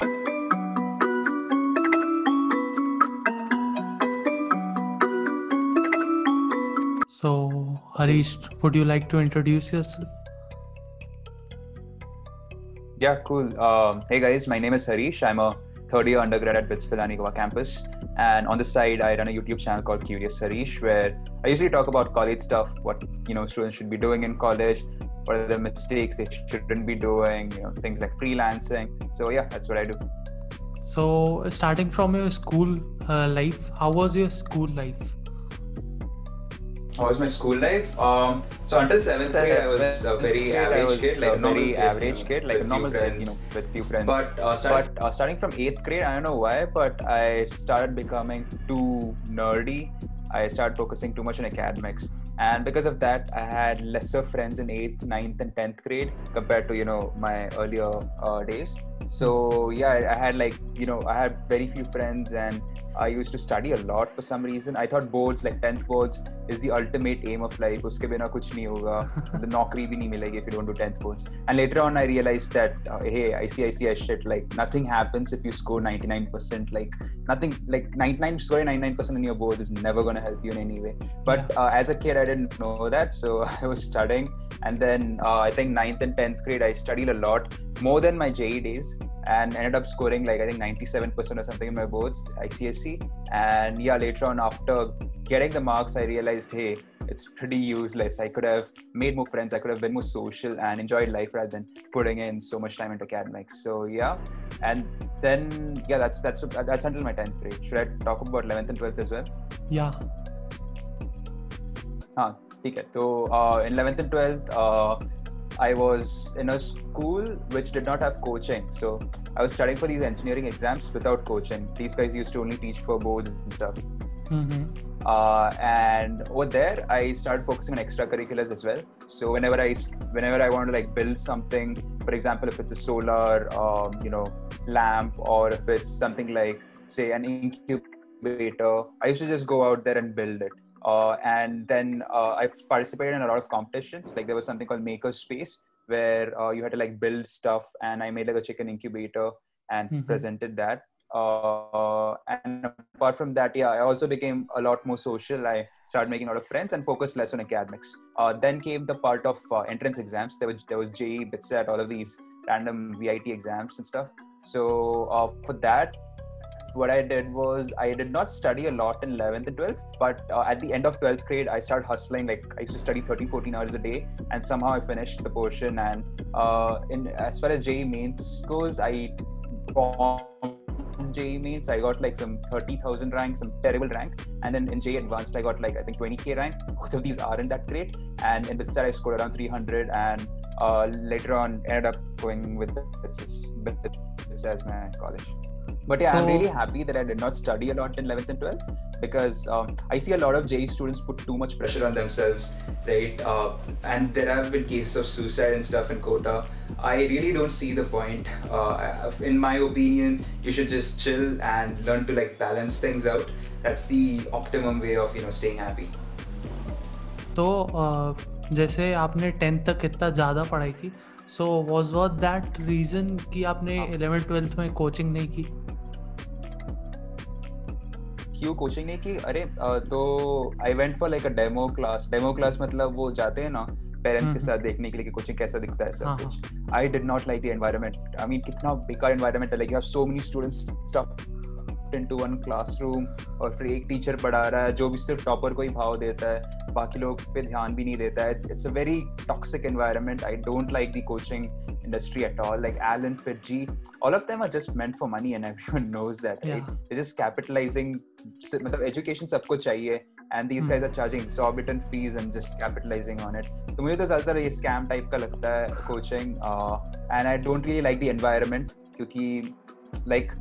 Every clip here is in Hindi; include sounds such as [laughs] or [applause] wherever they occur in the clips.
So, Harish, would you like to introduce yourself? Yeah, cool. Um, hey guys, my name is Harish. I'm a third year undergrad at BITS Pilani Goa campus. And on the side, I run a YouTube channel called Curious Harish, where I usually talk about college stuff, what you know students should be doing in college, what are the mistakes they shouldn't be doing, you know, things like freelancing. So yeah, that's what I do. So, starting from your school uh, life, how was your school life? How was my school life? Um, so until seventh grade, I was a very average kid, like a very average kid, like a normal kid, you know, with few friends. But, uh, start, but uh, starting from eighth grade, I don't know why, but I started becoming too nerdy. I started focusing too much on academics, and because of that, I had lesser friends in eighth, ninth, and tenth grade compared to you know my earlier uh, days. So yeah, I had like you know I had very few friends and I used to study a lot for some reason. I thought boards like 10th boards is the ultimate aim of life. Uske bina kuch nahi hoga. [laughs] the naukri bhi nahi milegi if you don't do 10th boards. And later on, I realized that uh, hey, ICICI shit like nothing happens if you score 99%. Like nothing like 99 scoring 99% in your boards is never gonna help you in any way. But uh, as a kid, I didn't know that, so [laughs] I was studying. And then uh, I think 9th and 10th grade, I studied a lot more than my JE days and ended up scoring like I think 97% or something in my boards, ICSE. And yeah, later on, after getting the marks, I realized, hey, it's pretty useless. I could have made more friends, I could have been more social and enjoyed life rather than putting in so much time into academics. So yeah, and then yeah, that's that's that's until my 10th grade. Should I talk about 11th and 12th as well? Yeah. हाँ ठीक है तो in 11th and 12th uh, I was in a school which did not have coaching. So I was studying for these engineering exams without coaching. These guys used to only teach for boards and stuff. Mm-hmm. Uh, and over there, I started focusing on extracurriculars as well. So whenever I, whenever I want to like build something, for example, if it's a solar, um, you know, lamp, or if it's something like, say, an incubator, I used to just go out there and build it. Uh, and then uh, I've participated in a lot of competitions. Like there was something called Maker Space where uh, you had to like build stuff, and I made like a chicken incubator and mm-hmm. presented that. Uh, and apart from that, yeah, I also became a lot more social. I started making a lot of friends and focused less on academics. Uh, then came the part of uh, entrance exams. There was there was JE, BITSAT, all of these random VIT exams and stuff. So for that, what I did was I did not study a lot in 11th and 12th, but uh, at the end of 12th grade, I started hustling. Like I used to study 13, 14 hours a day, and somehow I finished the portion. And uh, in as far as JE mains goes, I bombed JE mains, I got like some 30,000 rank, some terrible rank. And then in JE advanced, I got like, I think 20K rank. Both of these aren't that great. And in BITSAT, I scored around 300. And uh, later on, ended up going with BITS as my college but yeah so, i'm really happy that i did not study a lot in 11th and 12th because um, i see a lot of JE students put too much pressure on themselves right uh, and there have been cases of suicide and stuff in kota i really don't see the point uh, in my opinion you should just chill and learn to like balance things out that's the optimum way of you know staying happy तो uh, जैसे आपने टेंथ तक इतना ज़्यादा पढ़ाई की so was what that reason कि आपने इलेवेंथ ट्वेल्थ में कोचिंग नहीं की? क्यों कोचिंग नहीं की? अरे तो I went for like a demo class demo class मतलब वो जाते हैं ना पेरेंट्स के साथ देखने के लिए कि कोचिंग कैसा दिखता है सब कुछ। I did not like the environment I mean कितना बेकार एनवायरनमेंट है like you have so many students stuff locked into one classroom और फिर एक टीचर पढ़ा रहा है जो भी सिर्फ़ टॉपर को ही भाव देता है बाकी लोग पे ध्यान भी नहीं देता है। It's a very toxic environment I don't like the coaching industry at all like Allen and FIITJEE all of them are just meant for money and everyone knows that right just capitalizing मतलब एजुकेशन सबको चाहिए and these guys are charging exorbitant fees and just capitalizing on it तो मुझे तो ज़्यादातर ये स्कैम टाइप का लगता है coaching and I don't really like the environment क्योंकि like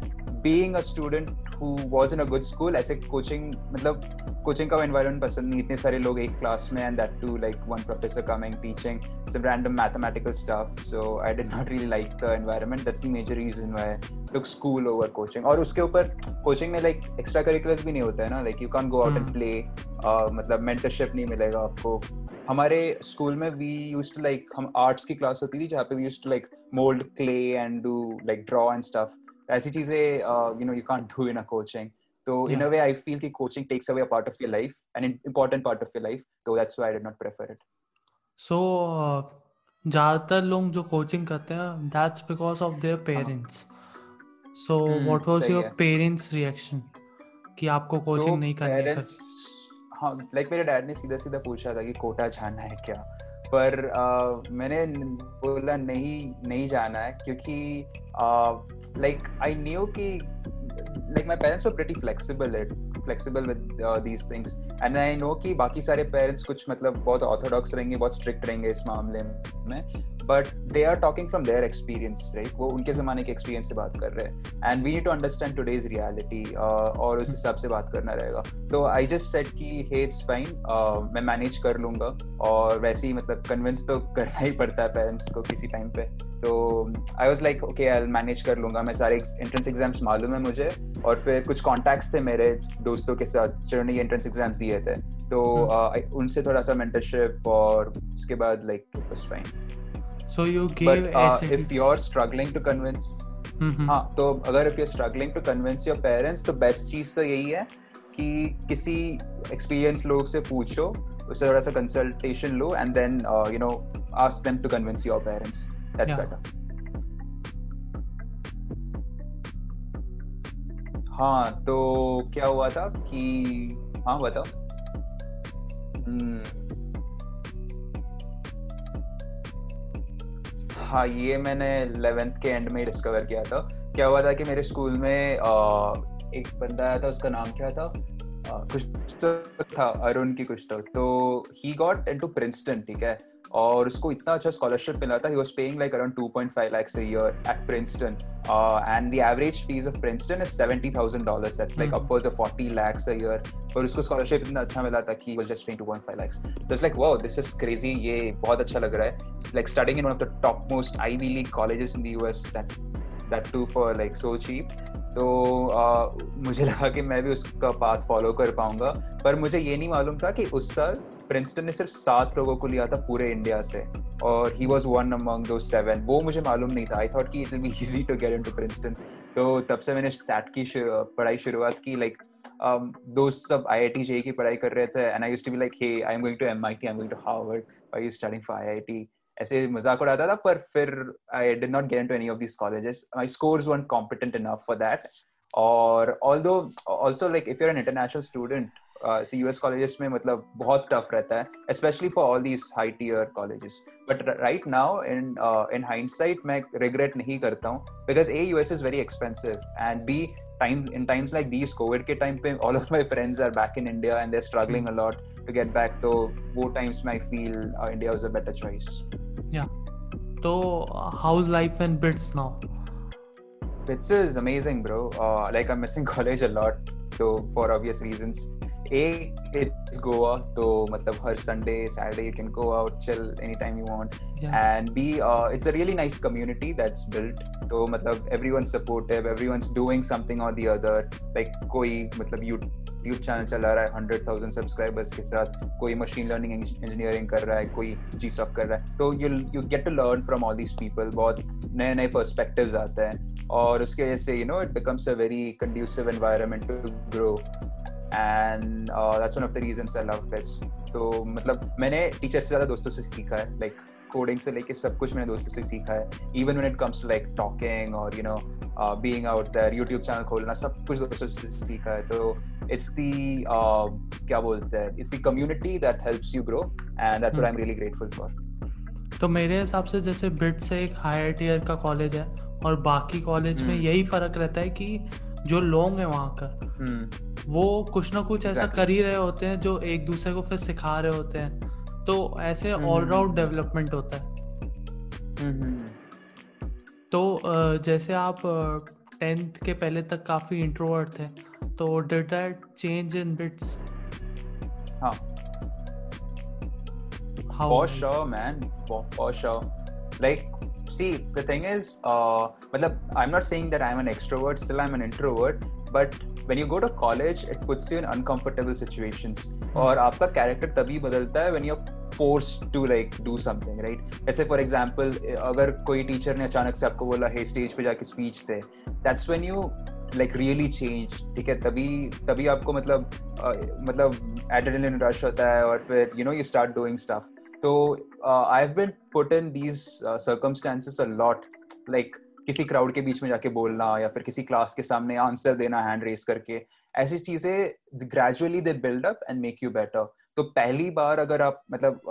being a student who was in a good school ऐसे कोचिंग मतलब कोचिंग का एनवायरमेंट पसंद नहीं इतने सारे लोग एक क्लास में and that too like one professor coming teaching some random mathematical stuff so I did not really like the environment that's the major reason why look school over coaching और उसके ऊपर कोचिंग में लाइक एक्स्ट्रा करिकुलर्स भी नहीं होता है ना? Like you can go out and play मतलब मेंटरशिप नहीं मिलेगा आपको. हमारे स्कूल में वी यूज़ टू लाइक हम आर्ट्स की क्लास होती थी जहाँ पे we use to like mould clay and do like draw and stuff ऐसी चीज़ें you know you can't do in a coaching तो in a way I feel कि coaching takes away a part of your life an important part of your life तो that's why I did not prefer it so ज़्यादातर लोग जो कोचिंग करते हैं that's because of their parents so what was your parents reaction कि आपको कोचिंग तो नहीं करनी है? हाँ लाइक मेरे डैड ने सीधा सीधा पूछा था कि कोटा जाना है क्या? पर uh, मैंने बोला नहीं नहीं जाना है क्योंकि लाइक आई न्यू कि like my parents were pretty flexible it with uh, these things. And I know कि बाकी सारे पेरेंट्स कुछ मतलब बहुत ऑर्थोडॉक्स रहेंगे बहुत स्ट्रिक्ट रहेंगे इस मामले में but they are talking from their experience right वो उनके ज़माने के एक्सपीरियंस से बात कर रहे हैं। And we need to understand today's reality और उस हिसाब से बात करना रहेगा। तो आई जस्ट सेट कि हे इट्स फाइन मैं मैनेज कर लूँगा और वैसे ही मतलब कन्विंस तो [laughs] करना ही पड़ता है पेरेंट्स को किसी टाइम पे। तो I was like okay I manage कर लूँगा। मैं सारे एंट्रेंस एग्ज़ाम्स मालूम है मुझे और फिर कुछ कॉन्टैक्ट्स थे मेरे दोस्तों के साथ जिन्होंने एंट्रेंस एग्ज़ाम्स दिए थे। तो uh, उनसे थोड़ा सा मेंटरशिप और उसके बाद like it was fine So you gave but, uh, if you're struggling to convince mm-hmm. हाँ तो अगर if you're struggling to convince your parents तो best चीज़ तो यही है कि किसी एक्सपीरियंस लोग से पूछो उससे थोड़ा सा consultation low and then you know ask them to convince your parents that's better हाँ तो क्या हुआ था कि हाँ बताओ। hmm. हाँ ये मैंने इलेवेंथ के एंड में डिस्कवर किया था। क्या हुआ था कि मेरे स्कूल में आ, एक बंदा आया था उसका नाम क्या था? आ, कुछ तो था अरुण की कुछ तो। तो he got in to Princeton ठीक है? Hmm. और उसको इतना अच्छा स्कॉलरशिप मिला था was paying like around two point five lakhs year at Princeton and the average fees of Princeton is seventy thousand dollar that's like upwards of 40 lakhs a और उसको स्कॉलरशिप इतना अच्छा मिला था कि was just paying 2.5 lakhs that's like wow this is crazy ये बहुत अच्छा लग रहा है। Like starting in one of the top most Ivy League colleges in the US that that too for like so cheap तो मुझे लगा कि मैं भी उसका पाथ फॉलो कर पाऊँगा। पर मुझे ये नहीं मालूम था कि उस साल प्रिंसटन ने सिर्फ़ सात लोगों को लिया था पूरे इंडिया से और ही वॉज़ वन अमंग दो सेवन वो मुझे मालूम नहीं था. आई थॉट कि it will be easy to get into Princeton तो तब से मैंने सैट की पढ़ाई शुरुआत की लाइक um, दोस्त सब आई आई टी जे की पढ़ाई कर रहे थे and I used to be like hey I am going to M I T am going to Harvard I you studying for I I T ऐसे मज़ाक उड़ाता था पर फिर I did not get into any of these colleges my scores weren't competent enough for that. और although also like if you're an international student C US colleges में मतलब बहुत टफ रहता है specially for all these high tier colleges but right now in in hindsight मैं रिग्रेट नहीं करता हूँ because A US is very expensive and B time in times like these covid ke time pe all of my friends are back in india and they're struggling a lot to get back so wo times i feel uh, india was a better choice yeah so uh, how's life in bits now bits is amazing bro uh, like i'm missing [laughs] college a lot so for obvious reasons A it's goa so matlab har sunday saturday you can go out chill anytime you want yeah. and b uh, it's a really nice community that's built तो मतलब everyone's supportive everyone's doing something or the other like कोई मतलब यूट्यूब चैनल चला रहा है हंड्रेड थाउज़ेंड सब्सक्राइबर्स के साथ कोई मशीन लर्निंग इंजीनियरिंग कर रहा है कोई जी सब कर रहा है तो you you get to learn from all these people बहुत नए नए पर्सपेक्टिव्स आते हैं और उसके वजह से you know it becomes a very conducive environment to grow and that's one of the reasons I love best तो मतलब मैंने टीचर से ज़्यादा दोस्तों से सीखा है लाइक कोडिंग से लेके सब कुछ मैंने दोस्तों से सीखा है. Even when it comes to like talking और you know being out there YouTube channel खोलना सब कुछ दोस्तों से सीखा है. तो इट्स दी uh, क्या बोलते हैं it's the community that helps you grow and that's what I am really grateful for तो मेरे हिसाब से जैसे बिट से एक हायर टीयर का कॉलेज है और बाकी कॉलेज में hmm. यही फ़र्क रहता है कि जो लोग हैं वहाँ का hmm. वो कुछ ना कुछ ऐसा कर ही रहे होते हैं जो एक दूसरे को फिर सिखा रहे होते हैं। तो ऐसे ऑलराउंड डेवलपमेंट होता है। तो जैसे आप टेंथ के पहले तक काफ़ी इंट्रोवर्ट थे तो did that change in BITS हाँ। How for sure man for sure like see the thing is मतलब I am not saying that I am an extrovert still I am an introvert but when you go to college it puts you in uncomfortable situations और आपका कैरेक्टर तभी बदलता है when you're forced to like do something right जैसे for example अगर कोई टीचर ने अचानक से आपको बोला hey stage पे जाके speech they that's when you like really change ठीक है तभी तभी आपको मतलब uh, मतलब adrenaline rush होता है और फिर you know you start doing stuff तो uh, I've been put in these uh, circumstances a lot like किसी क्राउड के बीच में जाके बोलना या फिर किसी क्लास के सामने आंसर देना हैंड रेस करके ऐसी चीज़ें gradually they build up and make you better तो पहली बार अगर आप मतलब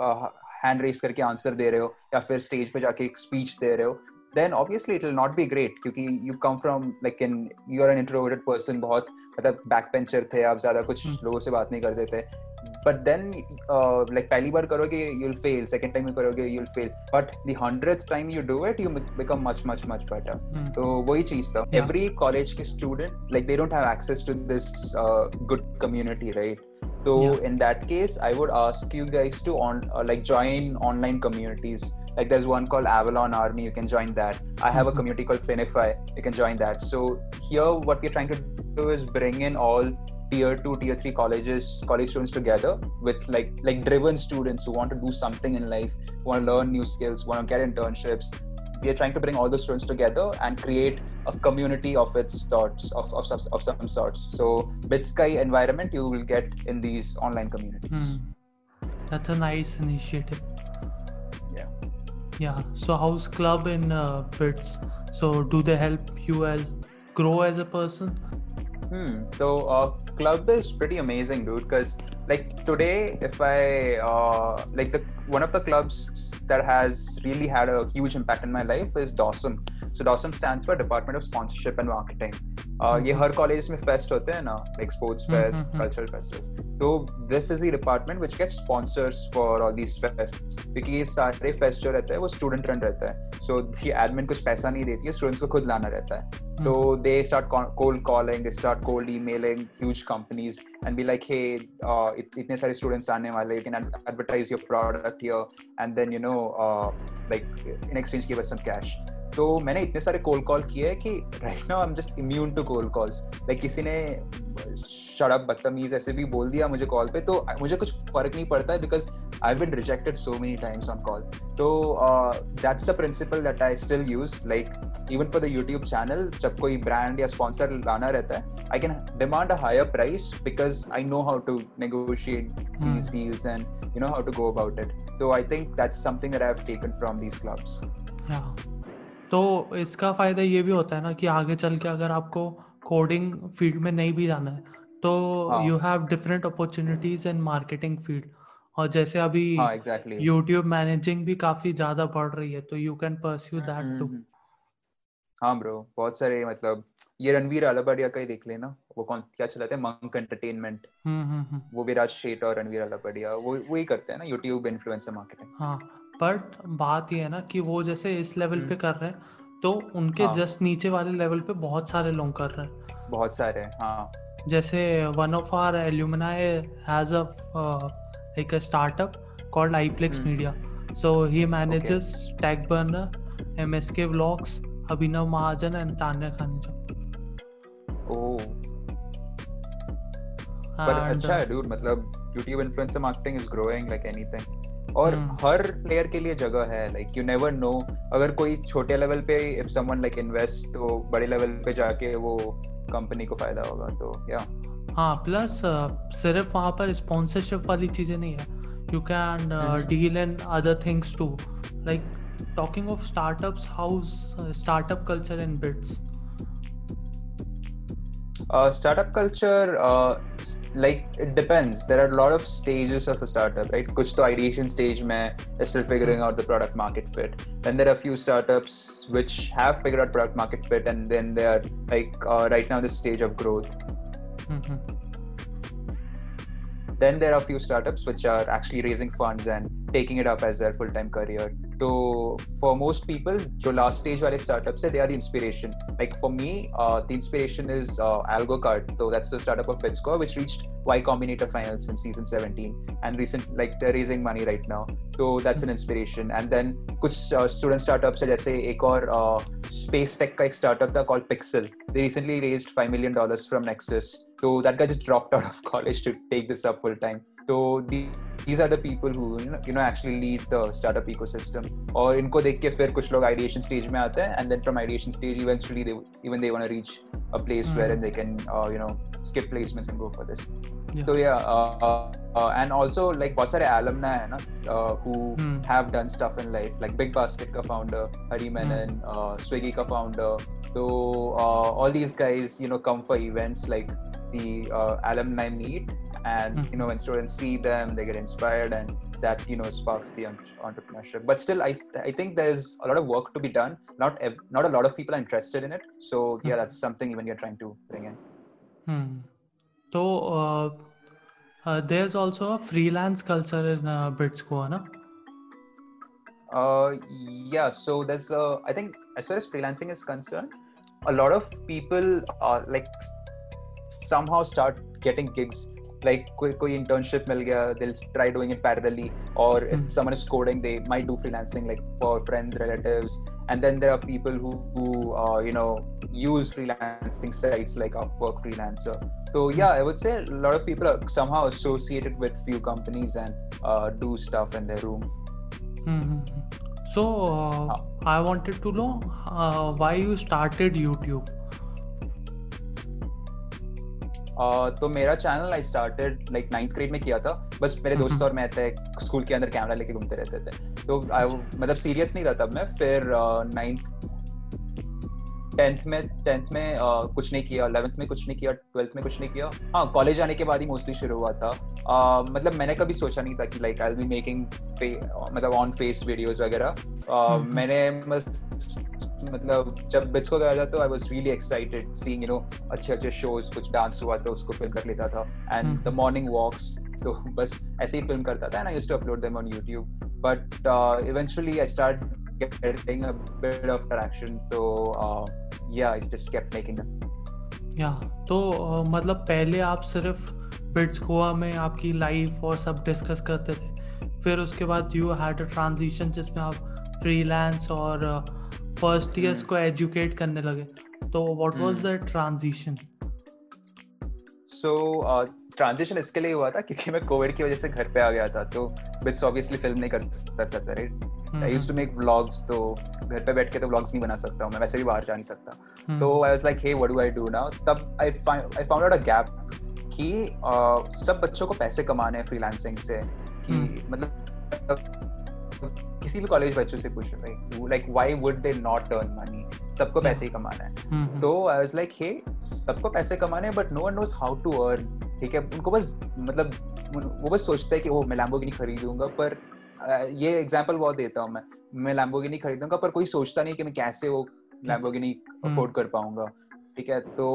हैंड रेस करके आंसर दे रहे हो या फिर स्टेज पे जाके एक स्पीच दे रहे हो then obviously it will not be great क्योंकि you come from like in you're an introverted person बहुत मतलब बैक पेंचर थे आप ज़्यादा कुछ लोगों से बात नहीं करते थे। but then uh, like पहली बार करोगे you'll fail second time you करोगे you'll fail but the hundredth time you do it you become much much much better hmm. तो वही चीज था yeah. every college के student like they don't have access to this uh, good community right so yeah. in that case I would ask you guys to on uh, like join online communities like there's one called avalon army you can join that. I have a mm-hmm. community called finify you can join that. So here what we're trying to do is bring in all tier 2 tier 3 colleges college students together with like like driven students who want to do something in life want to learn new skills want to get internships. We are trying to bring all the students together and create a community of its sorts of, of, of some sorts. So BitSky environment you will get in these online communities. Hmm. that's a nice initiative yeah. So how's club in uh, bits so do they help you as grow as a person? Hmm. So uh, club is pretty amazing dude because like today if i uh, like the one of the clubs that has really had a huge impact in my life is dawson so dawson stands for department of sponsorship and marketing. ये हर कॉलेज में फेस्ट होते हैं ना like sports fest cultural festivals तो this is the department which gets sponsors for all these fests क्योंकि ये सारे फेस्ट जो रहते हैं वो स्टूडेंट रन रहता है. सो दी एडमिन कुछ पैसा नहीं देती है स्टूडेंट्स को खुद लाना रहता है. तो they start cold calling they start cold emailing huge companies and be like hey इतने सारे स्टूडेंट्स आने वाले you can advertise your product here and then you know like in exchange give us some cash तो मैंने इतने सारे कोल कॉल किए हैं कि right now I am just immune to cold calls like किसी ने शड़प बदतमीज ऐसे भी बोल दिया मुझे कॉल पे तो मुझे कुछ फ़र्क नहीं पड़ता है because I been rejected so many times on call तो that's a principle that I still use like even for the YouTube channel जब कोई ब्रांड या स्पॉन्सर लाना रहता है I can demand a higher price because I know how to negotiate these deals and you know how to go about it तो I think that's something that I have taken from these clubs तो इसका फ़ायदा ये भी होता है ना कि आगे चल के अगर आपको कोडिंग फ़ील्ड में नहीं भी जाना है तो you have different opportunities in marketing field और जैसे अभी यूट्यूब मैनेजिंग भी काफ़ी ज़्यादा बढ़ रही है तो you can pursue that too हाँ ब्रो बहुत सारे मतलब ये रणवीर अलाबड़िया का ही देख लेना वो कौन क्या चलाते हैं? मंक एंटरटेनमेंट वो विराज शेट और रणवीर अलाबड़िया वो वही करते हैं ना यूट्यूब इन्फ्लुएंसर मार्केटिंग हाँ बट बात ये है ना कि वो जैसे इस लेवल पे कर रहे हैं तो उनके हाँ. जस्ट नीचे वाले लेवल पे बहुत सारे लोग कर रहे हैं। बहुत सारे हाँ जैसे one of our alumni has a like a startup called Iplex media so he manages Tag Burner MSK vlogs Abhinav Mahajan and Tanya Khanija oh पर अच्छा है डूड मतलब YouTube influencer marketing is growing like anything. और hmm. हर प्लेयर के लिए जगह है लाइक यू नेवर नो अगर कोई छोटे लेवल पे इफ़ समवन लाइक इन्वेस्ट तो बड़े लेवल पे जाके वो कंपनी को फ़ायदा होगा तो या हाँ प्लस सिर्फ़ वहाँ पर स्पॉन्सरशिप वाली चीज़ें नहीं है. You can deal in other things too like talking of startups how's startup culture in BITS Uh, startup culture, uh, like it depends. There are a lot of stages of a startup, right? Kuch to ideation stage mein is still figuring out the product market fit. Then there are a few startups which have figured out product market fit, and then they are like uh, right now this stage of growth. Mm-hmm. Then there are a few startups which are actually raising funds and taking it up as their full-time career. So for most people, जो last stage वाले startups है, they are the inspiration. Like for me, uh, the inspiration is uh, AlgoCard. So that's the startup of BitScore, which reached Y Combinator finals in season 17, and recent like they're raising money right now. So that's an inspiration. And then कुछ uh, student startups है जैसे एक और uh, space tech का एक startup था called Pixel. They recently raised five million dollars from Nexus. So that guy just dropped out of college to take this up full time. So the these are the people who you know, you know actually lead the startup ecosystem और इनको देख के फिर कुछ लोग ideation stage में आते हैं and then from ideation stage eventually they even they want to reach a place mm. wherein they can uh, you know skip placements and go for this yeah. so yeah uh, uh, uh, and also like बहुत सारे alumni है ना uh, who mm. have done stuff in life like Big Basket का founder Hari Menon mm. uh, Swiggy का founder so uh, all these guys you know come for events like the uh, alumni meet and mm-hmm. you know when students see them they get inspired and that you know sparks the entrepreneurship but still i i think there's a lot of work to be done not ev- not a lot of people are interested in it so mm-hmm. yeah that's something even you're trying to bring in hmm. so uh, uh, there's also a freelance culture in uh, Bitsco, no? Uh, yeah. So there's, uh, I think, as far as freelancing is concerned, a lot of people are like somehow start getting gigs. Like koi, koi internship mil gaya they'll try doing it parallelly. Or if mm. someone is coding they might do freelancing like for friends relatives. And then there are people who, who uh, you know use freelancing sites like upwork freelancer. So yeah i would say a lot of people are somehow associated with few companies and uh, do stuff in their room. Mm-hmm. so uh, i wanted to know uh, why you started youtube तो मेरा channel I started like ninth grade में किया था। बस मेरे दोस्त और मैं थे स्कूल के अंदर कैमरा लेके घूमते रहते थे। तो आई मतलब सीरियस नहीं था तब मैं। फिर नाइन्थ टेंथ में टेंथ में uh, कुछ नहीं किया अलेवेंथ में कुछ नहीं किया ट्वेल्थ में कुछ नहीं किया। हाँ कॉलेज आने के बाद ही मोस्टली शुरू हुआ था। uh, मतलब मैंने कभी सोचा नहीं था कि लाइक आई बी मेकिंग मतलब ऑन फेस वीडियोस वगैरह। मैंने बस मतलब जब बिट्स को गया था तो I was really excited seeing you know अच्छे अच्छे शोज़ कुछ डांस हुआ तो उसको फ़िल्म कर लेता था। एंड द मॉर्निंग वॉक्स तो बस ऐसे ही फ़िल्म करता था। And I used to upload them on YouTube. But eventually I start getting a bit of traction. so uh, yeah I just kept making them. yeah तो uh, मतलब पहले आप सिर्फ़ बिट्स गोवा में आपकी लाइफ और सब डिस्कस करते थे। फिर उसके बाद यू हैड अ ट्रांजिशन जिसमें आप फ्रीलांस और uh, फ़र्स्ट ईयर्स hmm. को एजुकेट करने लगे। तो what was the transition so transition इसके लिए हुआ था क्योंकि मैं कोविड की वजह से घर पे आ गया था तो बिट्स ऑब्वियसली फ़िल्म नहीं कर सकता था right I used to make vlogs तो घर पे बैठ के तो व्लॉग्स नहीं बना सकता हूँ मैं वैसे भी बाहर जा नहीं सकता। Hmm. तो I was like hey what do I do now तब I I found out a gap कि uh, सब बच्चों को पैसे कमाने हैं फ्रीलांसिंग से कि hmm. मतलब किसी भी कॉलेज बच्चों से पूछ रहे like why would they not earn money सबको पैसे ही कमाना है। mm-hmm. तो आई वाज लाइक हे सबको पैसे कमाने हैं but no one knows how to earn ठीक है? उनको बस मतलब वो बस सोचता है कि ओ मैं लैम्बोर्गिनी खरीदूँगा। पर ये एग्ज़ाम्पल बहुत देता हूँ मैं। मैं लैम्बोर्गिनी खरीदूँगा पर कोई सोचता नहीं कि मैं कैसे वो लैम्बोर्गिनी अफोर्ड mm. कर पाऊँगा। ठीक है? तो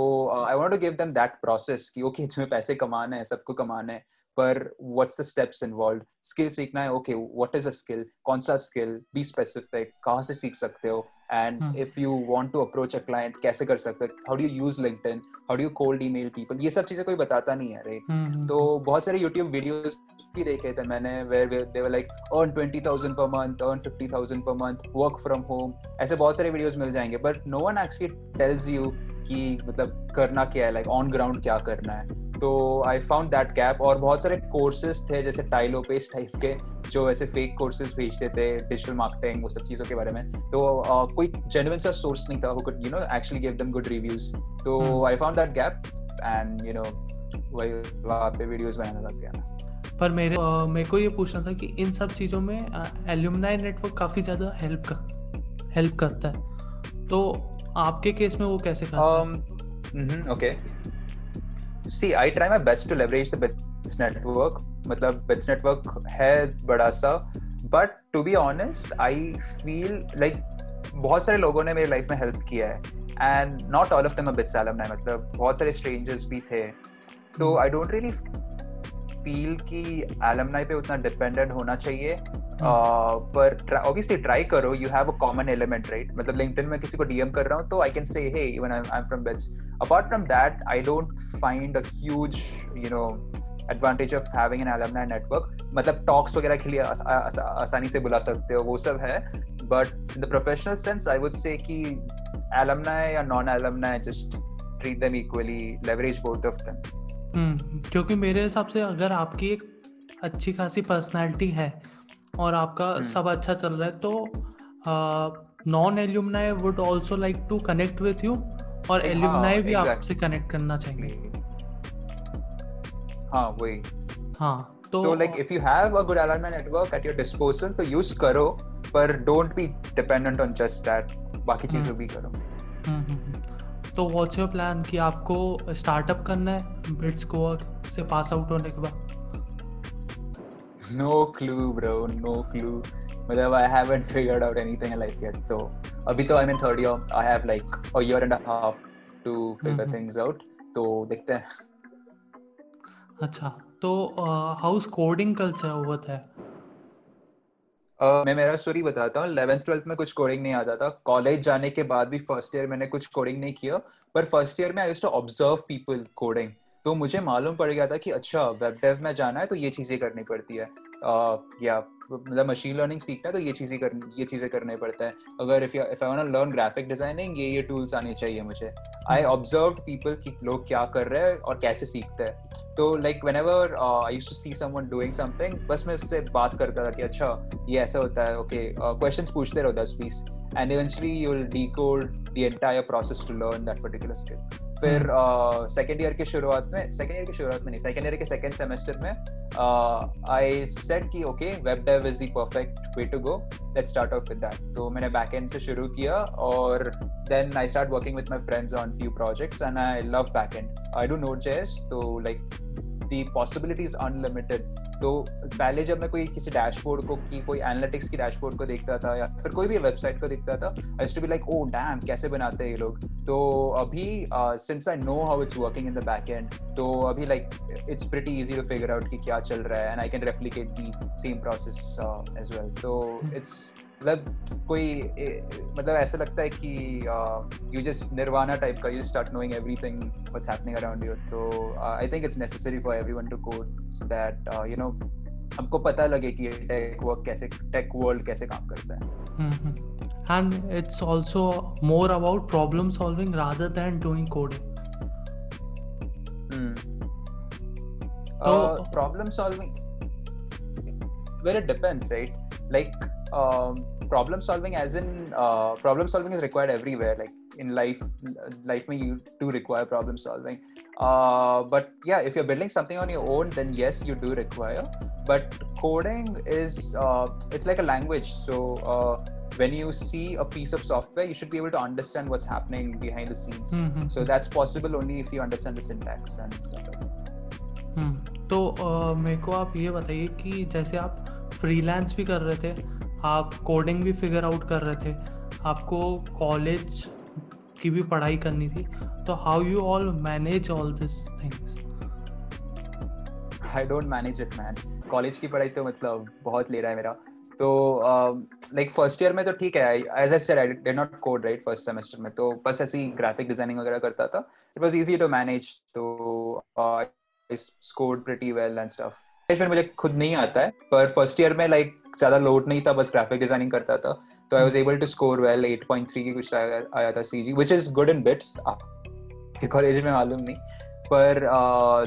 I want to give them that process कि ओके okay, तुम्हें पैसे कमाना है सबको कमाना है पर what's the steps involve skill सीखना है okay what is a skill कौन सा स्किल बी स्पेसिफिक कहाँ से सीख सकते हो? And if you want to approach a client कैसे कर सकते हो? How do you use LinkedIn how do you cold email people ये सब चीज़ें कोई बताता नहीं है राइट hmm. तो बहुत सारे यूट्यूब वीडियोस भी देखे थे मैंने where they were like earn 20000 per month earn 50000 per month work from home ऐसे बहुत सारे वीडियोस मिल जाएँगे but no one actually tells you कि मतलब करना क्या है लाइक ऑन ग्राउंड क्या करना है। तो आई फाउंड दैट गैप और बहुत सारे कोर्सेज थे जैसे टाइलो पेस टाइप के जो ऐसे फेक कोर्सेज भेजते थे डिजिटल मार्केटिंग वो सब चीज़ों के बारे में। तो uh, कोई जेन्युइन सा सोर्स नहीं था who could you know actually give them good reviews तो I found that gap and you know वही वहाँ पे वीडियोस बनाने लग गया पर मेरे uh, मेरे को ये पूछना था कि इन सब चीज़ों में एल्यूमनाई नेटवर्क काफ़ी ज़्यादा हेल्प कर हेल्प करता है। तो आपके केस में वो कैसे करता है? Okay see I try my best to leverage the BITS network मतलब बिट्स नेटवर्क है बड़ा सा but to be honest I feel like बहुत सारे लोगों ने मेरी लाइफ में हेल्प किया है and not all of them BITS alumni मतलब बहुत सारे स्ट्रेंजर्स भी थे. तो आई डोंट रियली फील कि एलमनाई पे उतना डिपेंडेंट होना चाहिए. पर ऑब्वियसली ट्राई करो you have a common element right मतलब लिंक्डइन में किसी को डीएम कर रहा तो I can say hey even I am from apart from that I don't find a huge you know advantage of having an network मतलब टॉक्स वगैरह के लिए आसानी से बुला सकते हो, वो सब है. But in the professional sense I would say कि या non alumni just treat them equally leverage both of them क्योंकि मेरे हिसाब से अगर आपकी एक अच्छी खासी पर्सनैलिटी है और आपका हम्म। सब अच्छा चल रहा है। तो non alumni would also like to connect with you और एल्यूमनाई हाँ, भी आपसे कनेक्ट करना चाहेंगे। हाँ वही। हाँ तो like if you have a good alumni network at your disposal तो यूज़ करो पर don't be dependent on just that बाकी चीज़ें हम्म। भी करो। हम्म, हम्म, तो व्हाट्स योर प्लान कि आपको स्टार्टअप करना है ब्रिट्स को से पास आउट होने के बाद? No clue bro no clue मतलब I haven't figured out anything in life yet तो अभी तो I mean third year I have like a year and half to figure things out तो देखते हैं. अच्छा. तो हाउस कोडिंग कल्चर होता है Uh, मैं मेरा स्टोरी बताता हूँ. इलेवेंथ ट्वेल्थ में कुछ कोडिंग नहीं आता था. कॉलेज जाने के बाद भी फ़र्स्ट ईयर मैंने कुछ कोडिंग नहीं किया. पर फ़र्स्ट ईयर में I to observe people coding तो मुझे मालूम पड़ गया था कि अच्छा वेब डेव में जाना है तो ये चीज़ें करनी पड़ती है। या मतलब मशीन लर्निंग सीखना है तो ये चीज़ें कर, ये चीज़ें करने पड़ता है। अगर if if I want learn graphic designing ये ये टूल्स आने चाहिए मुझे। आई ऑब्ज़र्व पीपल कि लोग क्या कर रहे हैं और कैसे सीखते हैं। तो like whenever I use to see someone doing something बस मैं उससे बात करता था कि अच्छा ये ऐसा होता है ओके क्वेश्चन पूछते रहो दस बीस and eventually you will decode the entire process to learn that particular skill फिर सेकेंड. ईयर की शुरुआत में सेकेंड ईयर की शुरुआत में नहीं सेकेंड ईयर के सेकेंड सेमेस्टर में आई सेट कि okay web dev is the perfect way to go let start off with that तो मैंने बैक एंड से शुरू किया और then I start working with my friends on few projects and I love back end I do Node JS तो लाइक द पॉसिबिलिटीज अनलिमिटेड तो पहले जब मैं कोई किसी डैशबोर्ड को की कोई एनालिटिक्स की डैशबोर्ड को देखता था या फिर कोई भी वेबसाइट को देखता था I to be like oh damn कैसे बनाते हैं ये लोग? तो अभी since I know how it's working in the back end तो अभी like it's pretty easy to figure out कि क्या चल रहा है and I can replicate the same process as well तो इट्स मतलब कोई मतलब ऐसा लगता है कि यू जस्ट निर्वाणा टाइप का you start knowing everything what's happening around you तो I think it's necessary for everyone to code so that you know हमको पता लगे कि टेक वर्क कैसे टेक वर्ल्ड कैसे काम करता है। And it's also more about problem solving rather than doing coding तो problem solving where it depends right like um, problem solving as in uh, problem solving is required everywhere like in life life may you do require problem solving uh, but yeah if you're building something on your own then yes you do require but coding is uh, it's like a language so uh, when you see a piece of software you should be able to understand what's happening behind the scenes mm-hmm. so that's possible only if you understand the syntax and stuff like that hmm. तो मेरे को आप ये बताइए कि जैसे आप फ्रीलांस भी कर रहे थे आप कोडिंग भी फिगर आउट कर रहे थे, आपको कॉलेज की भी पढ़ाई करनी थी तो how you all manage all this things I don't manage it man college की पढ़ाई तो मतलब बहुत ले रहा है मेरा। तो लाइक फ़र्स्ट ईयर में तो ठीक है as I said I did not code right first semester में। तो बस ऐसी ग्राफिक डिज़ाइनिंग वगैरह करता था। It was easy to manage तो I scored pretty well and stuff मुझे खुद नहीं आता है, पर फ़र्स्ट ईयर में लाइक ज़्यादा लोड नहीं था बस ग्राफिक डिज़ाइनिंग करता था। तो I was able to score well 8.3 की कुछ आया था CG which is good in bits college में मालूम नहीं। पर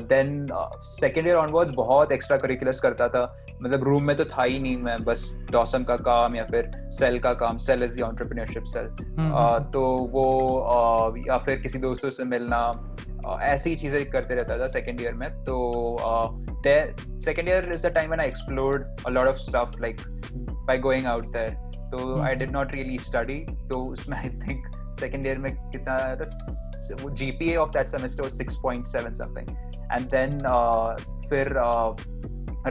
देन सेकेंड ईयर ऑनवर्ड्स बहुत एक्स्ट्रा करिकुलर्स करता था। मतलब रूम में तो था ही नहीं मैं बस डॉसम का काम या फिर सेल का काम। सेल इज़ द सेल तो वो uh, या फिर किसी दोस्तों से मिलना uh, ऐसी चीज़ें करते रहता था सेकेंड ईयर में तो second year is the time when I explored a lot of stuff like by going out there तो I did not really study तो उसमें आई थिंक सेकेंड ईयर में कितना था? GPA of that semester was 6.7 something and then फिर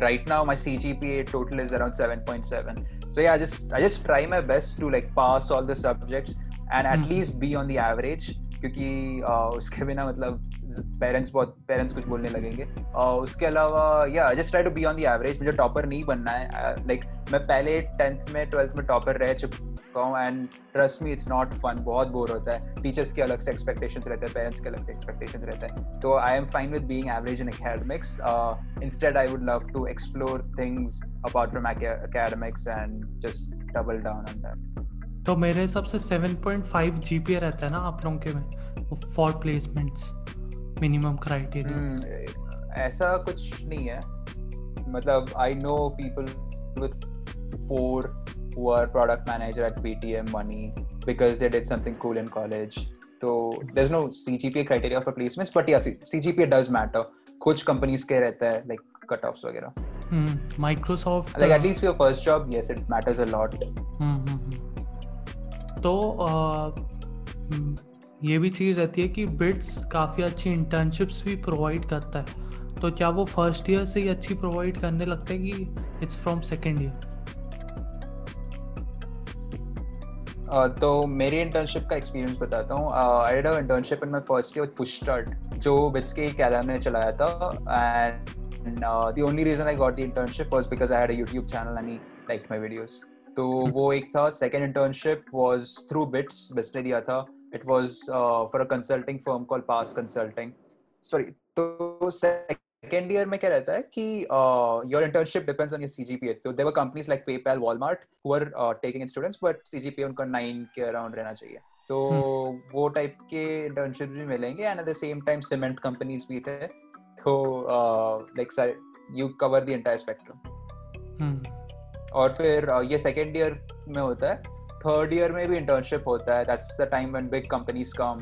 right now my cgpa total is around 7.7 so yeah i just i just try my best to like pass all the subjects and at mm-hmm. least be on the average. क्योंकि उसके बिना मतलब पेरेंट्स बहुत पेरेंट्स कुछ बोलने लगेंगे। और उसके अलावा या just try to be on the average मुझे टॉपर नहीं बनना है। लाइक मैं पहले टेंथ में ट्वेल्थ में टॉपर रह चुका हूँ and trust me it's not fun बहुत बोर होता है। टीचर्स के अलग से एक्सपेक्टेशंस रहते हैं पेरेंट्स के अलग से एक्सपेक्टेशंस रहते हैं। तो I am fine with being average in academics instead I would love to explore things apart from academics and just double down on that तो मेरे हिसाब से 7.5 पॉइंट रहता है ना आप लोगों के में फॉर प्लेसमेंट्स मिनिमम क्राइटेरिया ऐसा कुछ नहीं है। मतलब I know people with four who product manager at Paytm money because they did something cool in college तो there is no CGPA criteria for placements but yes CGPA does matter कुछ कंपनीज़ के रहता है लाइक कट ऑफ्स वगैरह हम Microsoft like at least for your first job yes it matters a lot hmm. तो ये भी चीज़ रहती है कि बिट्स काफ़ी अच्छी इंटर्नशिप्स भी प्रोवाइड करता है। तो क्या वो फ़र्स्ट ईयर से ही अच्छी प्रोवाइड करने लगता है कि इट्स फ्रॉम सेकेंड ईयर तो मेरी इंटर्नशिप का एक्सपीरियंस बताता हूँ। I did internship in my first year with push start जो बिट्स के कैलम ने चलाया था। And the only reason I got the internship was because I had a YouTube channel and he liked my videos तो hmm. वो एक था second internship was through BITS ने दिया था it was for a consulting firm called pass consulting sorry तो second year में क्या रहता है कि uh, your internship depends on your CGPA. So there were companies like PayPal, Walmart who were uh, taking in students, but CGPA उनका nine के around रहना चाहिए. तो hmm. वो टाइप के इंटर्नशिप भी मिलेंगे and at the same time cement companies भी थे तो like sir you cover the entire spectrum और फिर ये सेकेंड ईयर में होता है। थर्ड ईयर में भी इंटर्नशिप होता है। That's the time when big companies come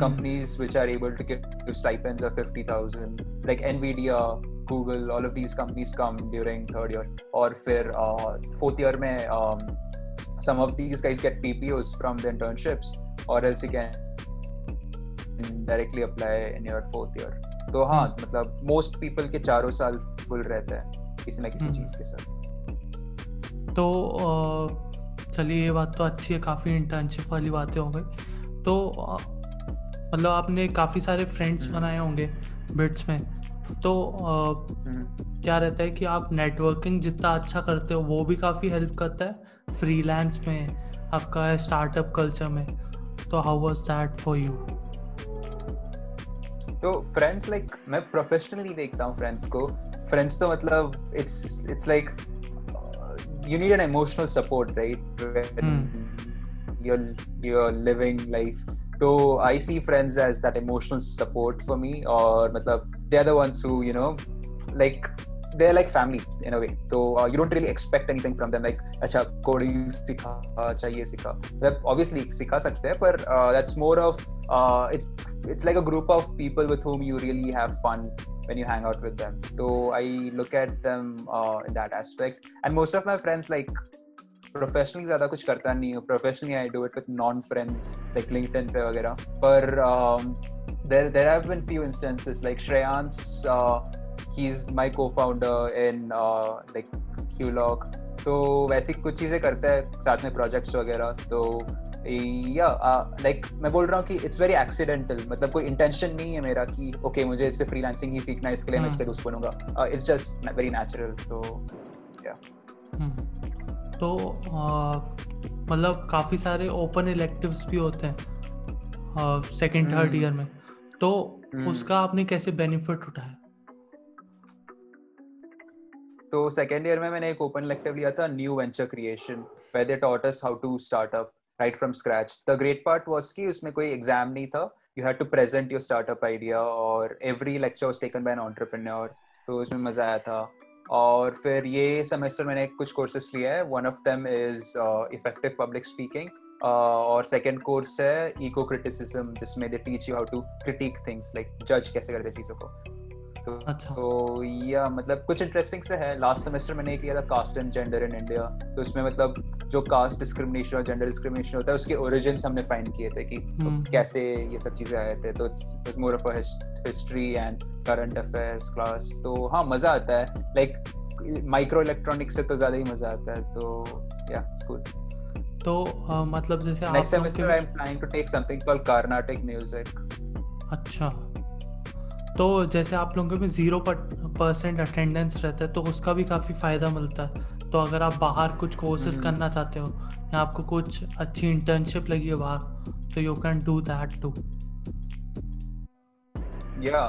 companies which are able to give stipends of 50000 like Nvidia Google all of these companies come during third year और फिर फोर्थ ईयर में some of these guys get PPOs from the internships और else you can directly apply in your fourth year तो हाँ hmm. मतलब मोस्ट पीपल के चारों साल फुल रहते हैं किसी ना किसी hmm. चीज़ के साथ। तो चलिए ये बात तो अच्छी है काफ़ी इंटर्नशिप वाली बातें हो गई। तो मतलब आपने काफ़ी सारे फ्रेंड्स हम्म। बनाए होंगे बिट्स में। तो हम्म। क्या रहता है कि आप नेटवर्किंग जितना अच्छा करते हो वो भी काफ़ी हेल्प करता है फ्रीलांस में आपका स्टार्टअप कल्चर में। तो how was that for you तो फ्रेंड्स लाइक like, मैं प्रोफेशनली देखता हूँ फ्रेंड्स को। फ्रेंड्स तो मतलब it's it's like you need an emotional support right you're you're living life so i see friends as that emotional support for me or matlab, they're the ones who you know like they're like family in a way so uh, you don't really expect anything from them like acha coding sikha chahiye sikha obviously sikha sakte hai, but uh, that's more of uh, it's it's like a group of people with whom you really have fun when you hang out with them so i look at them uh, in that aspect and most of my friends like professionally ज़्यादा कुछ करता नहीं हूँ professionally I do it with non friends like LinkedIn पे वगैरह पर there there have been few instances like Shreyans uh, he's my co-founder in uh, like Qlog तो वैसी कुछ चीज़ें करता है साथ में प्रोजेक्ट्स वगैरह तो या लाइक मैं बोल रहा हूँ कि इट्स वेरी एक्सीडेंटल मतलब कोई इंटेंशन नहीं है मेरा कि ओके मुझे इससे फ्रीलांसिंग ही सीखना है इसके लिए मैं इससे दोस्त बनूँगा। इट्स जस्ट वेरी नेचुरल तो या तो मतलब काफ़ी सारे ओपन इलेक्टिव्स भी होते हैं सेकंड थर्ड ईयर में। तो हम्म। उसका आपने कैसे बेनिफिट उठाया? तो सेकेंड ईयर में मैंने एक ओपन इलेक्टिव लिया था new venture creation where they taught us how to start up. Right from scratch. The great part was कि उसमें कोई एग्ज़ाम नहीं था। You had to present your startup idea और every lecture was taken by an entrepreneur तो उसमें मज़ा आया था। और फिर ये सेमेस्टर मैंने कुछ कोर्सेज लिया है। One of them is effective public speaking और सेकंड कोर्स है इको क्रिटिसिज्म जिसमें they teach you how to critic things like जज कैसे करते चीज़ों को। तो अच्छा। तो या मतलब कुछ इंटरेस्टिंग से है। लास्ट सेमेस्टर मैंने एक लिया था caste and gender in India तो उसमें मतलब जो कास्ट डिस्क्रिमिनेशन और जेंडर डिस्क्रिमिनेशन होता है उसके ओरिजिन हमने फाइंड किए थे कि हम्म। कैसे ये सब चीज़ें आए थे। तो it's more of history and current affairs class तो हाँ मज़ा आता है। लाइक माइक्रो इलेक्ट्रॉनिक्स से तो ज़्यादा ही मज़ा आता है। तो या इट्स गुड तो uh, मतलब जैसे next semester I am planning to take something called Carnatic music अच्छा। तो जैसे आप लोगों में ज़ीरो परसेंट अटेंडेंस रहता है तो उसका भी काफ़ी फ़ायदा मिलता है। तो अगर आप बाहर कुछ कोर्सेज हम्म। करना चाहते हो या आपको कुछ अच्छी इंटर्नशिप लगी है बाहर तो you can do that too या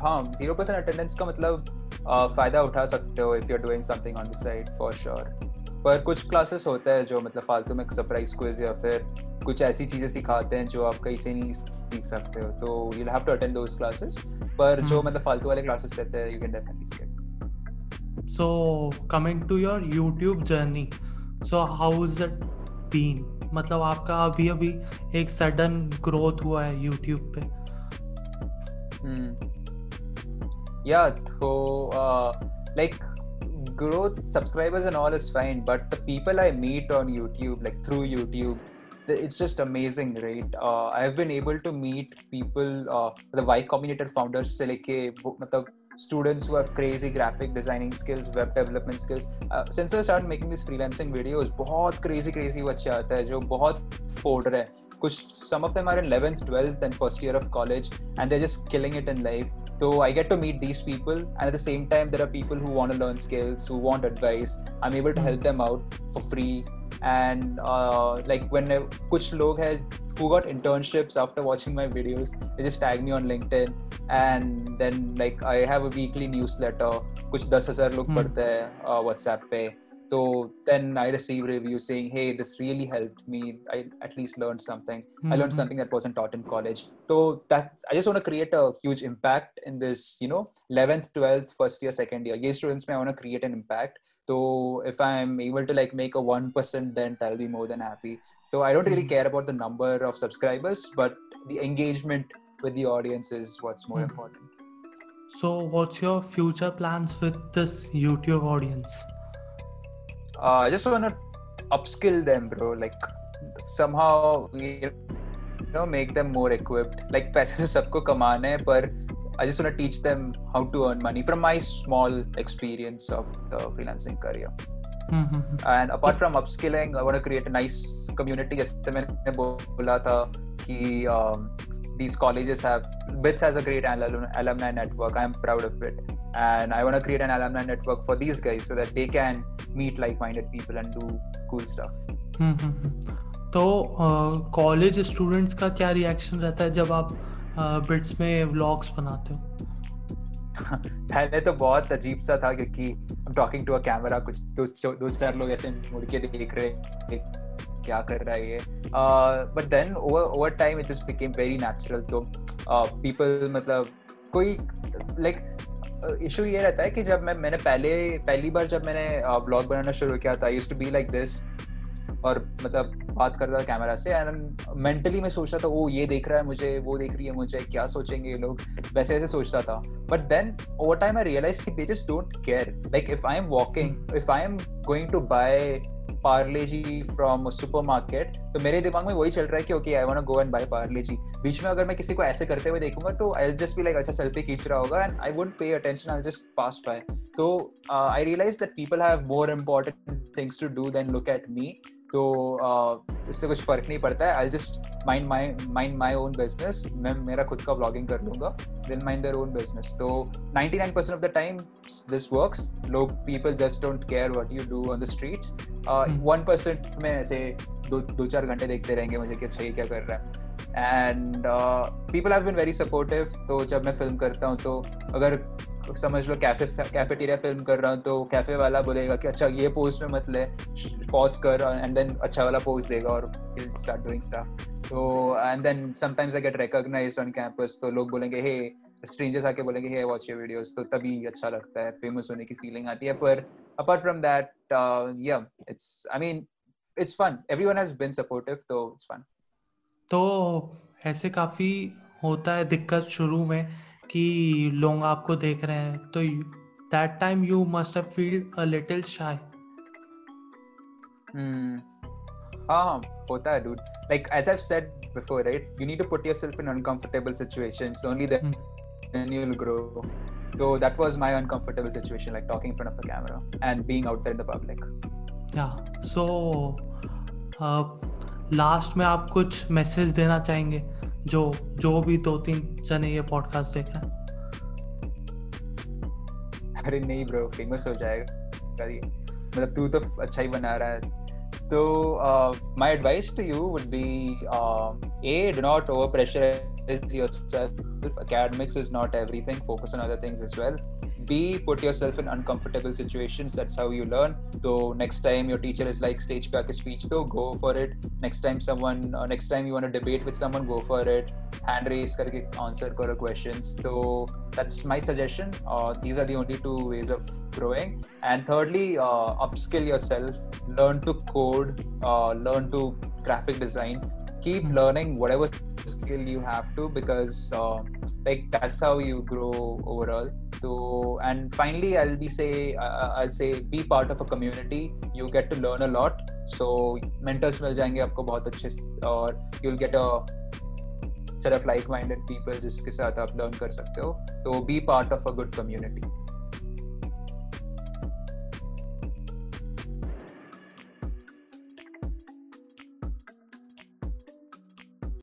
हाँ ज़ीरो परसेंट अटेंडेंस का मतलब फ़ायदा उठा सकते हो if you are doing something on the side for sure पर कुछ क्लासेस होता है जो मतलब फालतू में सरप्राइज़ क्विज या फिर कुछ ऐसी चीज़ें सिखाते हैं जो आप कहीं से नहीं सीख सकते हो। तो you have to attend those classes पर जो हम्म। मतलब फालतू वाले क्लासेस रहते हैं you can definitely skip so coming to your youtube journey so how is it been? मतलब आपका अभी अभी एक सडन ग्रोथ हुआ है यूट्यूब पे। या तो like growth subscribers and all is fine but the people i meet on youtube like through youtube it's just amazing right uh, i've been able to meet people uh, the y combinator founders se leke matlab students who have crazy graphic designing skills, web development skills. Uh, since I started making these freelancing videos, बहुत crazy crazy बच्चे आता है जो बहुत फोड़ रहे हैं कुछ some of them are in 11th 12th and first year of college and they're just killing it in life. So i get to meet these people and at the same time there are people who want to learn skills who want advice. I'm able to help them out for free. And uh, like when kuch log hai who got internships after watching my videos they just tag me on linkedin. And then like i have a weekly newsletter kuch 10000 log hmm. padhte hain uh, whatsapp pe so then i receive reviews saying hey this really helped me i at least learned something mm-hmm. i learned hmm. something that wasn't taught in college so that i just want to create a huge impact in this you know 11th 12th first year second year yeah students may i want to create an impact so if i'm able to like make a 1% dent i'll be more than happy so I don't really hmm. care about the number of subscribers, but the engagement with the audience is what's more mm. important. So, what's your future plans with this YouTube audience? Uh, I just want to upskill them, bro. Like somehow, you know, make them more equipped. Like पैसे सबको कमाने हैं, पर I just want to teach them how to earn money from my small experience of the freelancing career. Mm-hmm. And apart from upskilling, I want to create a nice community. जैसे मैंने बोला था कि um, these colleges have BITS has a great alumni network. I'm proud of it, And I want to create an alumni network for these guys so that they can meet like-minded people and do cool stuff. Mm-hmm. तो कॉलेज uh, स्टूडेंट्स का क्या रिएक्शन रहता है जब आप uh, में व्लॉग्स बनाते हो [laughs] पहले तो बहुत अजीब सा था क्योंकि टॉकिंग टू अ कैमरा कुछ दो, दो चार लोग ऐसे मुड़ के देख रहे क्या कर रहा है ये but then over time it just became very natural तो पीपल मतलब कोई लाइक इशू ये रहता है कि जब मैं, मैंने पहले, पहली बार जब मैंने ब्लॉग बनाना शुरू किया था used to be like this और मतलब बात करता था कैमरा से एंड मेंटली मैं सोचता था वो ये देख रहा है मुझे, वो देख रही है मुझे, क्या सोचेंगे ये लोग? वैसे वैसे सोचता था। But then over time I realise कि they just don't care like if I am walking if I am going to buy Parle G from super market तो मेरे दिमाग में वही चल रहा है कि okay I want go and buy Parle G बीच में अगर मैं किसी को ऐसे करते हुए देखूँगा तो आई जस्ट बी लाइक अच्छा सेल्फी खींच रहा होगा and I won't pay attention I just pass by तो I realise that people have more important things to do than look at me तो इससे कुछ फ़र्क नहीं पड़ता है। I just mind my mind my own business मैं मेरा खुद का ब्लॉगिंग कर लूँगा। दिल माइंड देयर ओन बिज़नेस तो 99% percent of the time this works लोग people just don't care what you do on the streets one percent में ऐसे दो दो चार घंटे देखते रहेंगे मुझे कि अच्छा ये क्या कर रहा है। And people have been very supportive तो जब मैं फ़िल्म करता हूँ तो अगर समझ लो कैफ़े कैफेटेरिया फ़िल्म कर रहा हूँ तो कैफ़े वाला बोलेगा कि अच्छा ये पोज में मत ले पॉज कर एंड देन अच्छा वाला पोज देगा और स्टार्ट डूइंग स्टफ़ तो and then sometimes I get recognised on campus तो लोग बोलेंगे, हे स्ट्रेंजर्स आके बोलेंगे, हे वॉच योर वीडियोस तो तभी अच्छा लगता है फ़ेमस होने की फीलिंग आती है। पर अपार्ट फ्रॉम दैट या it's I mean it's fun everyone has been supportive तो इट्स फन तो ऐसे काफ़ी होता है दिक्कत शुरू में। कि लोग आपको देख रहे हैं तो that time you must have feel a little shy hmm हाँ हाँ होता है dude like as I have said before right you need to put yourself in uncomfortable situations only then then you will grow तो that was my uncomfortable situation like talking in front of a camera and being out there in the public या सो लास्ट में आप कुछ मैसेज देना चाहेंगे? जो जो भी दो तीन जने ये पॉडकास्ट देख रहे अरे नहीं ब्रो फ़ेमस हो जाएगा। मतलब तू तो अच्छा ही बना रहा है। तो my advice to you would be a do not over pressure yourself academics is not everything. Focus on other things as well. b put yourself in uncomfortable situations. That's how you learn. So next time your teacher is like stage back a speech though go for it. Next time someone uh, next time you want to debate with someone go for it. Hand raise karke answer karo questions. So that's my suggestion. Uh, these are the only two ways of growing. And thirdly uh, upskill yourself. Learn to code. Uh, learn to graphic design keep learning whatever skill you have to because uh, like that's how you grow overall so and finally i'll be say uh, i'll say be part of a community you get to learn a lot so mentors मिल जाएंगे आपको बहुत अच्छे और you'll get a set of like minded people जिसके साथ आप learn कर सकते हो तो be part of a good community